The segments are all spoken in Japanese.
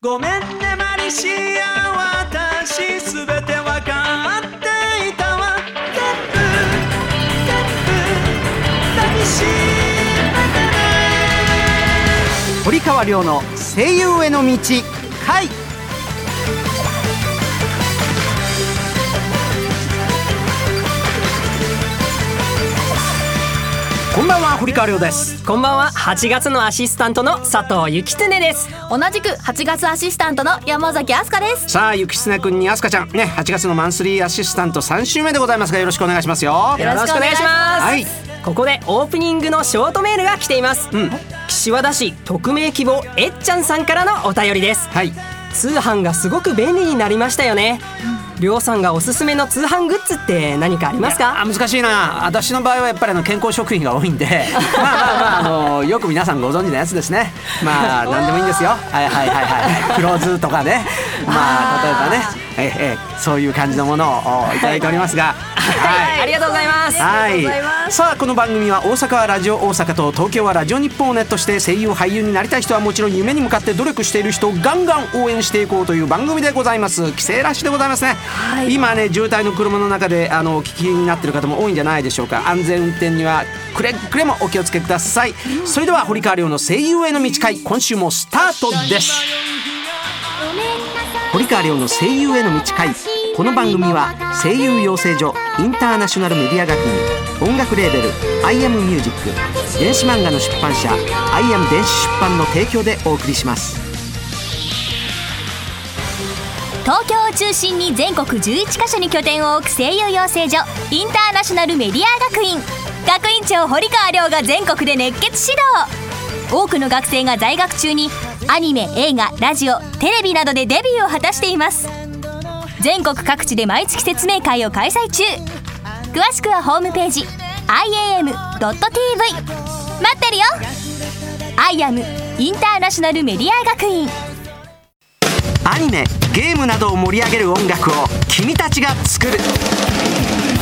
ごめんねマリシア私すべてわかっていたわ。全部全部抱きしめてね堀川亮の声優への道。堀川亮です。こんばんは。8月のアシスタントの佐藤幸常です。同じく8月アシスタントの山崎飛鳥です。さあゆきつねくんにあすかちゃん。ね8月のマンスリーアシスタント3週目でございますがよろしくお願いしますよ。よろしくお願いします。はい。ここでオープニングのショートメールが来ています、うん。岸和田市匿名希望えっちゃんさんからのお便りです。はい。通販がすごく便利になりましたよねりょうさんがおすすめの通販グッズって何かありますか？あ難しいな。私の場合はやっぱりあの健康食品が多いんで。まあまあまああのよく皆さんご存知のやつですね。まあ 何でもいいんですよ。はいはいはいはい。黒酢とかね。まあ 例えばね。ええええそういう感じのものをいただいておりますがはい、ありがとうございます。はい。ございます。さあこの番組は大阪はラジオ大阪と東京はラジオ日本をネットして声優俳優になりたい人はもちろん夢に向かって努力している人をガンガン応援していこうという番組でございます。帰省ラッシュでございますね、今ね渋滞の車の中であのお聞きになってる方も多いんじゃないでしょうか。安全運転にはくれぐれもお気をつけください、それでは堀川りょうの声優への道会今週もスタートです。堀川りょうの声優への道会。この番組は声優養成所インターナショナルメディア学院音楽レーベル「アイアムミュージック電子漫画の出版社「アイアム電子出版」の提供でお送りします。東京を中心に全国11カ所に拠点を置く声優養成所インターナショナルメディア学院。学院長堀川亮が全国で熱血指導。多くの学生が在学中にアニメ映画ラジオテレビなどでデビューを果たしています。全国各地で毎月説明会を開催中。詳しくはホームページ iam.tv 待ってるよ。IAM インターナショナルメディア学院。アニメゲームなどを盛り上げる音楽を君たちが作る「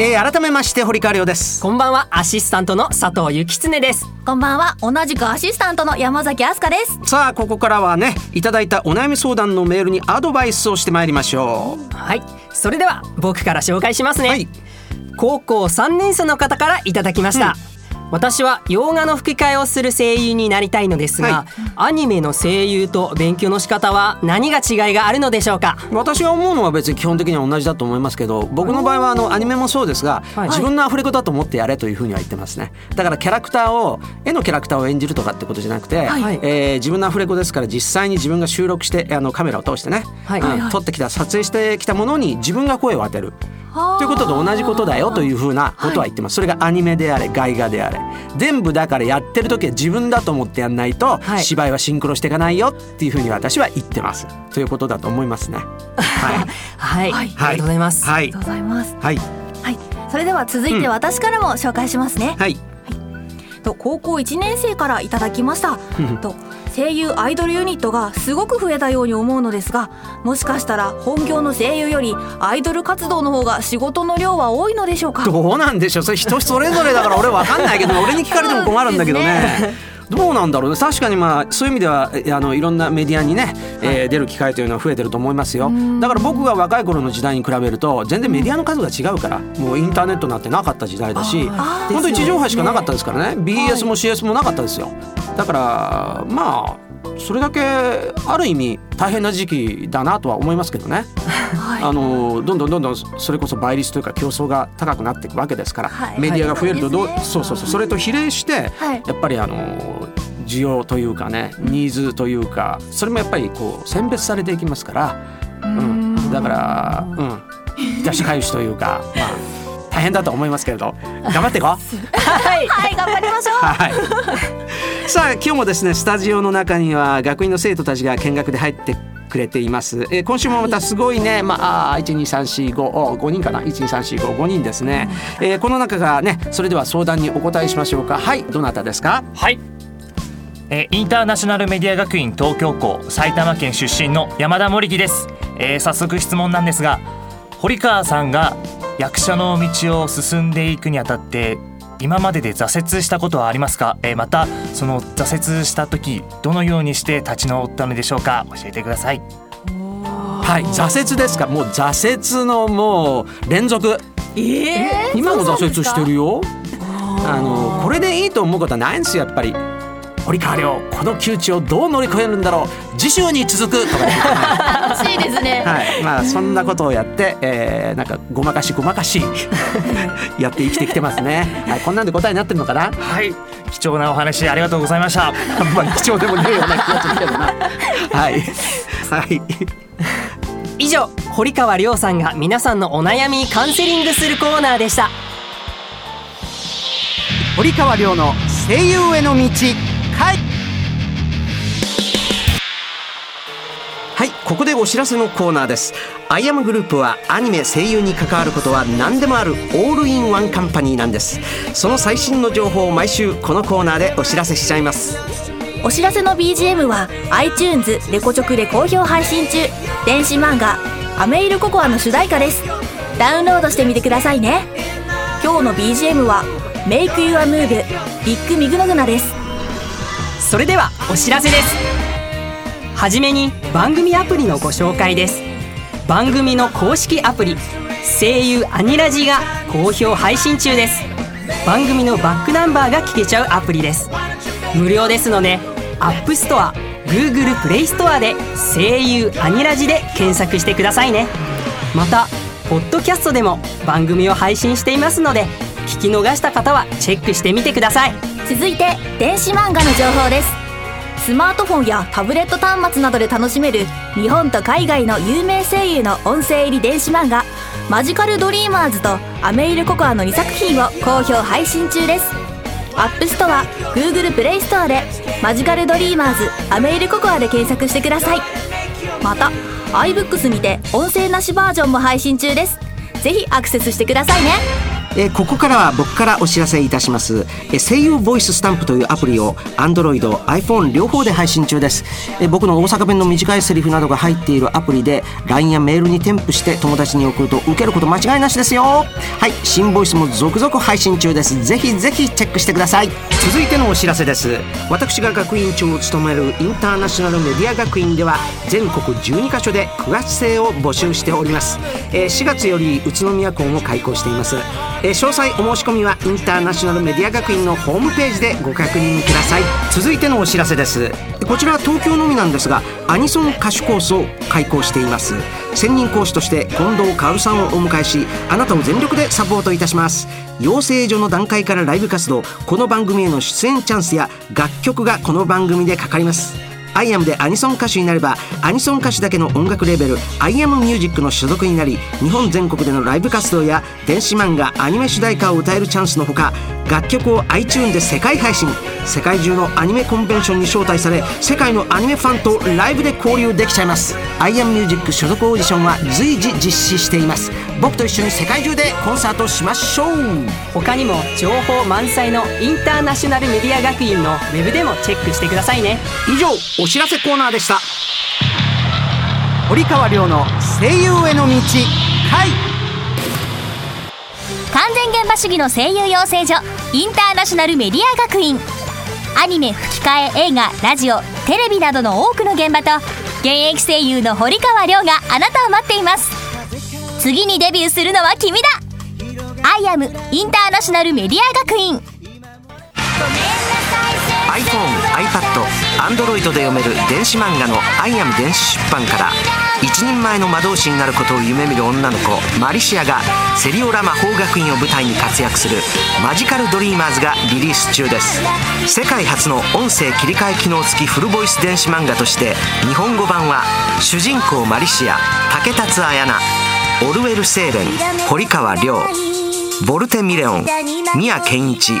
えー、改めまして堀川亮です。こんばんはアシスタントの佐藤幸常です。こんばんは同じくアシスタントの山崎飛鳥です。さあここからはねいただいたお悩み相談のメールにアドバイスをしてまいりましょはいそれでは僕から紹介しますね、うはい。高校3年生の方からいただきました、私は洋画の吹き替えをする声優になりたいのですが、はアニメの声優と勉強の仕方は何が違いがあるのでしょうか？私が思うのは別に基本的には同じだと思いますけど僕の場合はあのアニメもそうですが、はい。自分のアフレコだと思ってやれというふうには言ってますね。だからキャラクターを絵のキャラクターを演じるとかってことじゃなくて、はい。えー自分のアフレコですから実際に自分が収録してあのカメラを通してね、はい。うん撮ってきた撮影してきたものに自分が声を当てるということと同じことだよというふうなことは言ってます。それがアニメであれ外画であれ。全部だからやってる時は自分だと思ってやんないとはい。芝居はシンクロしていかないよっていうふうに私は言ってます。ということだと思いますね。はい。はい、はい。ありがとうございます、はい。ありがとうございます。はい。はい。それでは続いて私からも紹介しますね、はい。と高校1年生からいただきました。と声優アイドルユニットがすごく増えたように思うのですがもしかしたら本業の声優よりアイドル活動の方が仕事の量は多いのでしょうか？どうなんでしょう。それ人それぞれだから俺わかんないけど俺に聞かれても困るんだけどね。どうなんだろうね。確かにまあそういう意味ではえあのいろんなメディアにね、えー出る機会というのは増えてると思いますよ。だから僕が若い頃の時代に比べると全然メディアの数が違うからもうインターネットなんてなかった時代だし本当に地上波しかなかったですからね。BS も CS もなかったですよ。だからまあそれだけある意味大変な時期だなとは思いますけどね。はい。あのどんどんどんどんそれこそ倍率というか競争が高くなっていくわけですから、はい。メディアが増えるとどう、はいそうそうそう。それと比例して、はい。やっぱりあの需要というかねニーズというかそれもやっぱりこう選別されていきますから、うん、だからうん出し返しというかまあ大変だと思いますけれど頑張っていこう。はい。はい頑張りましょう。はい。さあ今日もですねスタジオの中には学院の生徒たちが見学で入ってくれています、えー今週もまたすごいねまああー12345 5人かな？12345人ですね、えーこの中がねそれでは相談にお答えしましょうか。はいどなたですか？はい、えーインターナショナルメディア学院東京校埼玉県出身の山田森木です、えー早速質問なんですが堀川さんが役者の道を進んでいくにあたって今までで挫折したことはありますか、えーまたその挫折した時どのようにして立ち直ったのでしょうか？教えてください。はい挫折ですか？もう挫折のもう連続。え今も挫折してるよ。あのこれでいいと思うことはないんですよやっぱり堀川亮この窮地をどう乗り越えるんだろう？次週に続くとかね楽しいですね。はい、まあそんなことをやって、えー、なんかごまかしごまかし やって生きてきてますね。はい、こんなんで答えになってるのかな？はい。貴重なお話ありがとうございました。あんまり貴重でもねえような気がするけどな。はい、はい、以上堀川亮さんが皆さんのお悩みにカウンセリングするコーナーでした。堀川亮の声優への道。はい。はい、ここでお知らせのコーナーです。アイアムグループはアニメ声優に関わることは何でもあるオールインワンカンパニーなんです。その最新の情報を毎週このコーナーでお知らせしちゃいます。お知らせの BGM は iTunes レコチョクで好評配信中電子漫画「アメイルココア」の主題歌ですダウンロードしてみてくださいね今日の BGM は「Make You a Move ビッグミグノグナ」ですそれではお知らせです。はじめに番組アプリのご紹介です。番組の公式アプリ声優アニラジが好評配信中です。番組のバックナンバーが聞けちゃうアプリです。無料ですので App Store、Google Play Store で声優アニラジで検索してくださいね。またポッドキャストでも番組を配信していますので聞き逃した方はチェックしてみてください。続いて電子漫画の情報です。スマートフォンやタブレット端末などで楽しめる日本と海外の有名声優の音声入り電子漫画「マジカルドリーマーズ」と「アメイルココア」の2作品を好評配信中です。アップストア Google プレイストアで「マジカルドリーマーズアメイルココア」で検索してください。また iBooks にて音声なしバージョンも配信中です。ぜひアクセスしてくださいね。えーここからは僕からお知らせいたします、えー声優ボイススタンプというアプリを Android、iPhone 両方で配信中です、えー僕の大阪弁の短いセリフなどが入っているアプリで LINE やメールに添付して友達に送ると受けること間違いなしですよ。はい新ボイスも続々配信中です。ぜひぜひチェックしてください。続いてのお知らせです。私が学院長を務めるインターナショナルメディア学院では全国12カ所で9月生を募集しております、えー4月より宇都宮校も開校しています、えー詳細お申し込みはインターナショナルメディア学院のホームページでご確認ください。続いてのお知らせです。こちらは東京のみなんですがアニソン歌手コースを開講しています。専任講師として近藤薫さんをお迎えしあなたを全力でサポートいたします。養成所の段階からライブ活動この番組への出演チャンスや楽曲がこの番組でかかります。アイアムでアニソン歌手になればアニソン歌手だけの音楽レーベルアイアムミュージックの所属になり日本全国でのライブ活動や電子漫画アニメ主題歌を歌えるチャンスのほか楽曲を iTunes で世界配信。世界中のアニメコンベンションに招待され世界のアニメファンとライブで交流できちゃいます。アイアムミュージック所属オーディションは随時実施しています。僕と一緒に世界中でコンサートしましょう。他にも情報満載のインターナショナルメディア学院のウェブでもチェックしてくださいね。以上お知らせコーナーでした。堀川亮の声優への道回。完全現場主義の声優養成所インターナショナルメディア学院。アニメ吹き替え映画ラジオテレビなどの多くの現場と現役声優の堀川亮があなたを待っています。次にデビューするのは君だ。アイアムインターナショナルメディア学院。iPhone、iPad、Android で読める電子漫画の「アイアム電子出版」から一人前の魔導士になることを夢見る女の子マリシアがセリオラ魔法学院を舞台に活躍する「マジカル・ドリーマーズ」がリリース中です。世界初の音声切り替え機能付きフルボイス電子漫画として日本語版は主人公マリシア竹達彩奈オルウェル・セーレン堀川亮ボルテ・ミレオン宮健一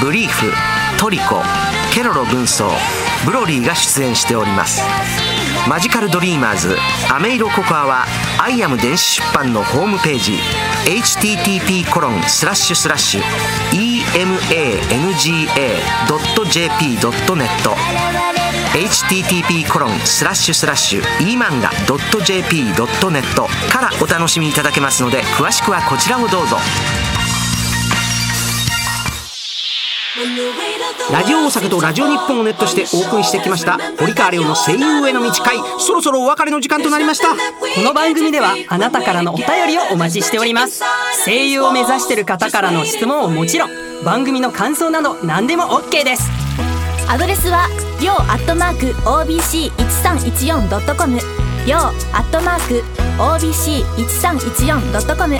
ブリーフトリコケロロ軍曹ブロリーが出演しております。マジカルドリーマーズアメイロココアはアイアム電子出版のホームページ http コロンスラッシュスラッシュ emanga.jp.net http コロンスラッシュスラッシュ emanga.jp.net からお楽しみいただけますので詳しくはこちらをどうぞ。ラジオ大阪とラジオ日本をネットしてお送りしてきました堀川亮の声優への道会そろそろお別れの時間となりましたこの番組ではあなたからのお便りをお待ちしております声優を目指している方からの質問はもちろん番組の感想など何でも OK ですアドレスはりょうアットマーク OBC1314.com りょうアットマーク OBC1314.com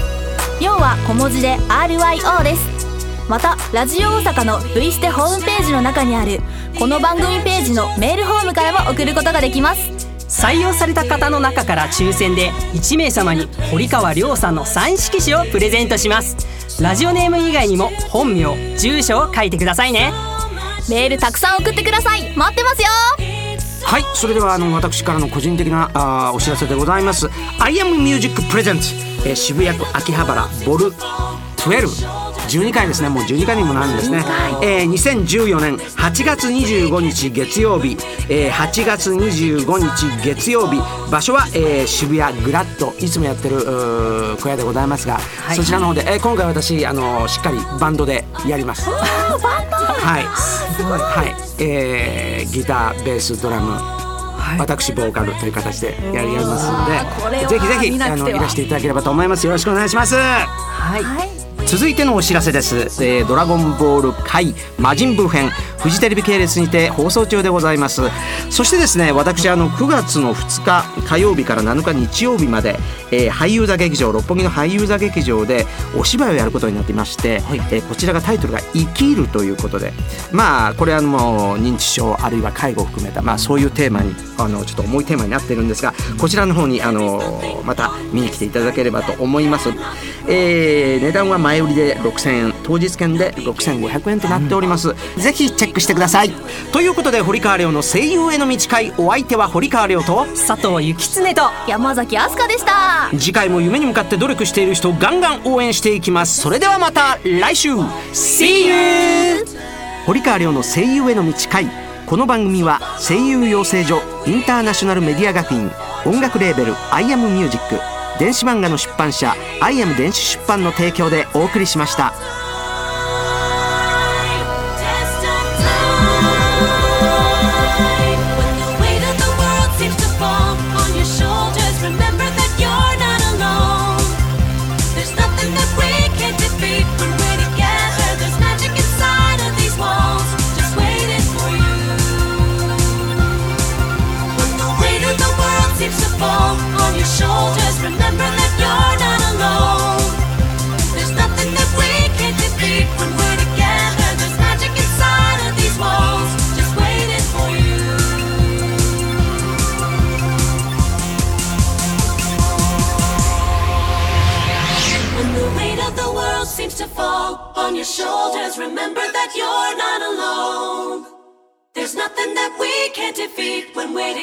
りょうは小文字で RYO ですまたラジオ大阪の V ステホームページの中にあるこの番組ページのメールフォームからも送ることができます。採用された方の中から抽選で1名様に堀川亮さんのサイン色紙をプレゼントします。ラジオネーム以外にも本名住所を書いてくださいね。メールたくさん送ってください。待ってますよ。はいそれではあの私からの個人的なあーお知らせでございます「I am Music Present」えー渋谷区秋葉原ボル12 12回ですね。もう12回にもなるんですね、えー、2014年8月25日月曜日、えー、8月25日月曜日。場所は、えー、渋谷グラッド。いつもやってる小屋でございますが、そちらの方で、えー、今回私あのしっかりバンドでやります。はい。はい、えー、ギターベースドラム。私ボーカルという形でやりますのこれはでぜひぜひあのらしていただければと思います。よろしくお願いします。はい続いてのお知らせです、えードラゴンボール界魔人ブー編フジテレビ系列にて放送中でございます。そしてですね私あの9月の2日火曜日から7日日曜日まで、えー俳優座劇場六本木の俳優座劇場でお芝居をやることになっていまして、えーこちらがタイトルが「生きる」ということでまあこれはもう認知症あるいは介護を含めた、まあ、そういうテーマにあのちょっと重いテーマになってるんですがこちらの方にあのまた見に来ていただければと思います、えー値段は前売りで6000円当日券で6500円となっております、ぜひチェックしてください。ということで堀川亮の声優への道会。お相手は堀川亮と佐藤之恒と山咲アスカでした。次回も夢に向かって努力している人をガンガン応援していきます。それではまた来週。See you! 堀川亮の声優への道会。この番組は声優養成所インターナショナルメディア学院音楽レーベル「アイアムミュージック電子漫画の出版社「アイアム電子出版」の提供でお送りしました。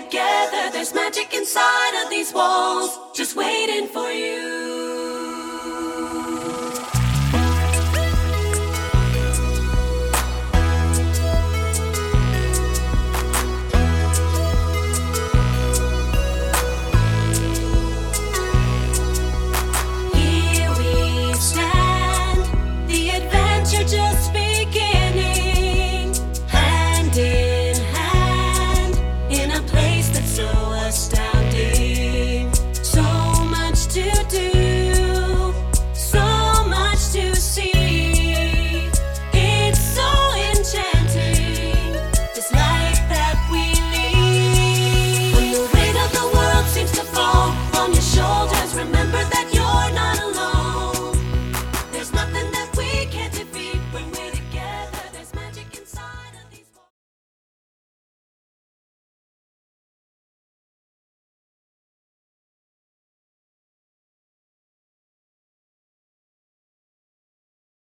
together. There's magic inside of these walls, just waiting for you.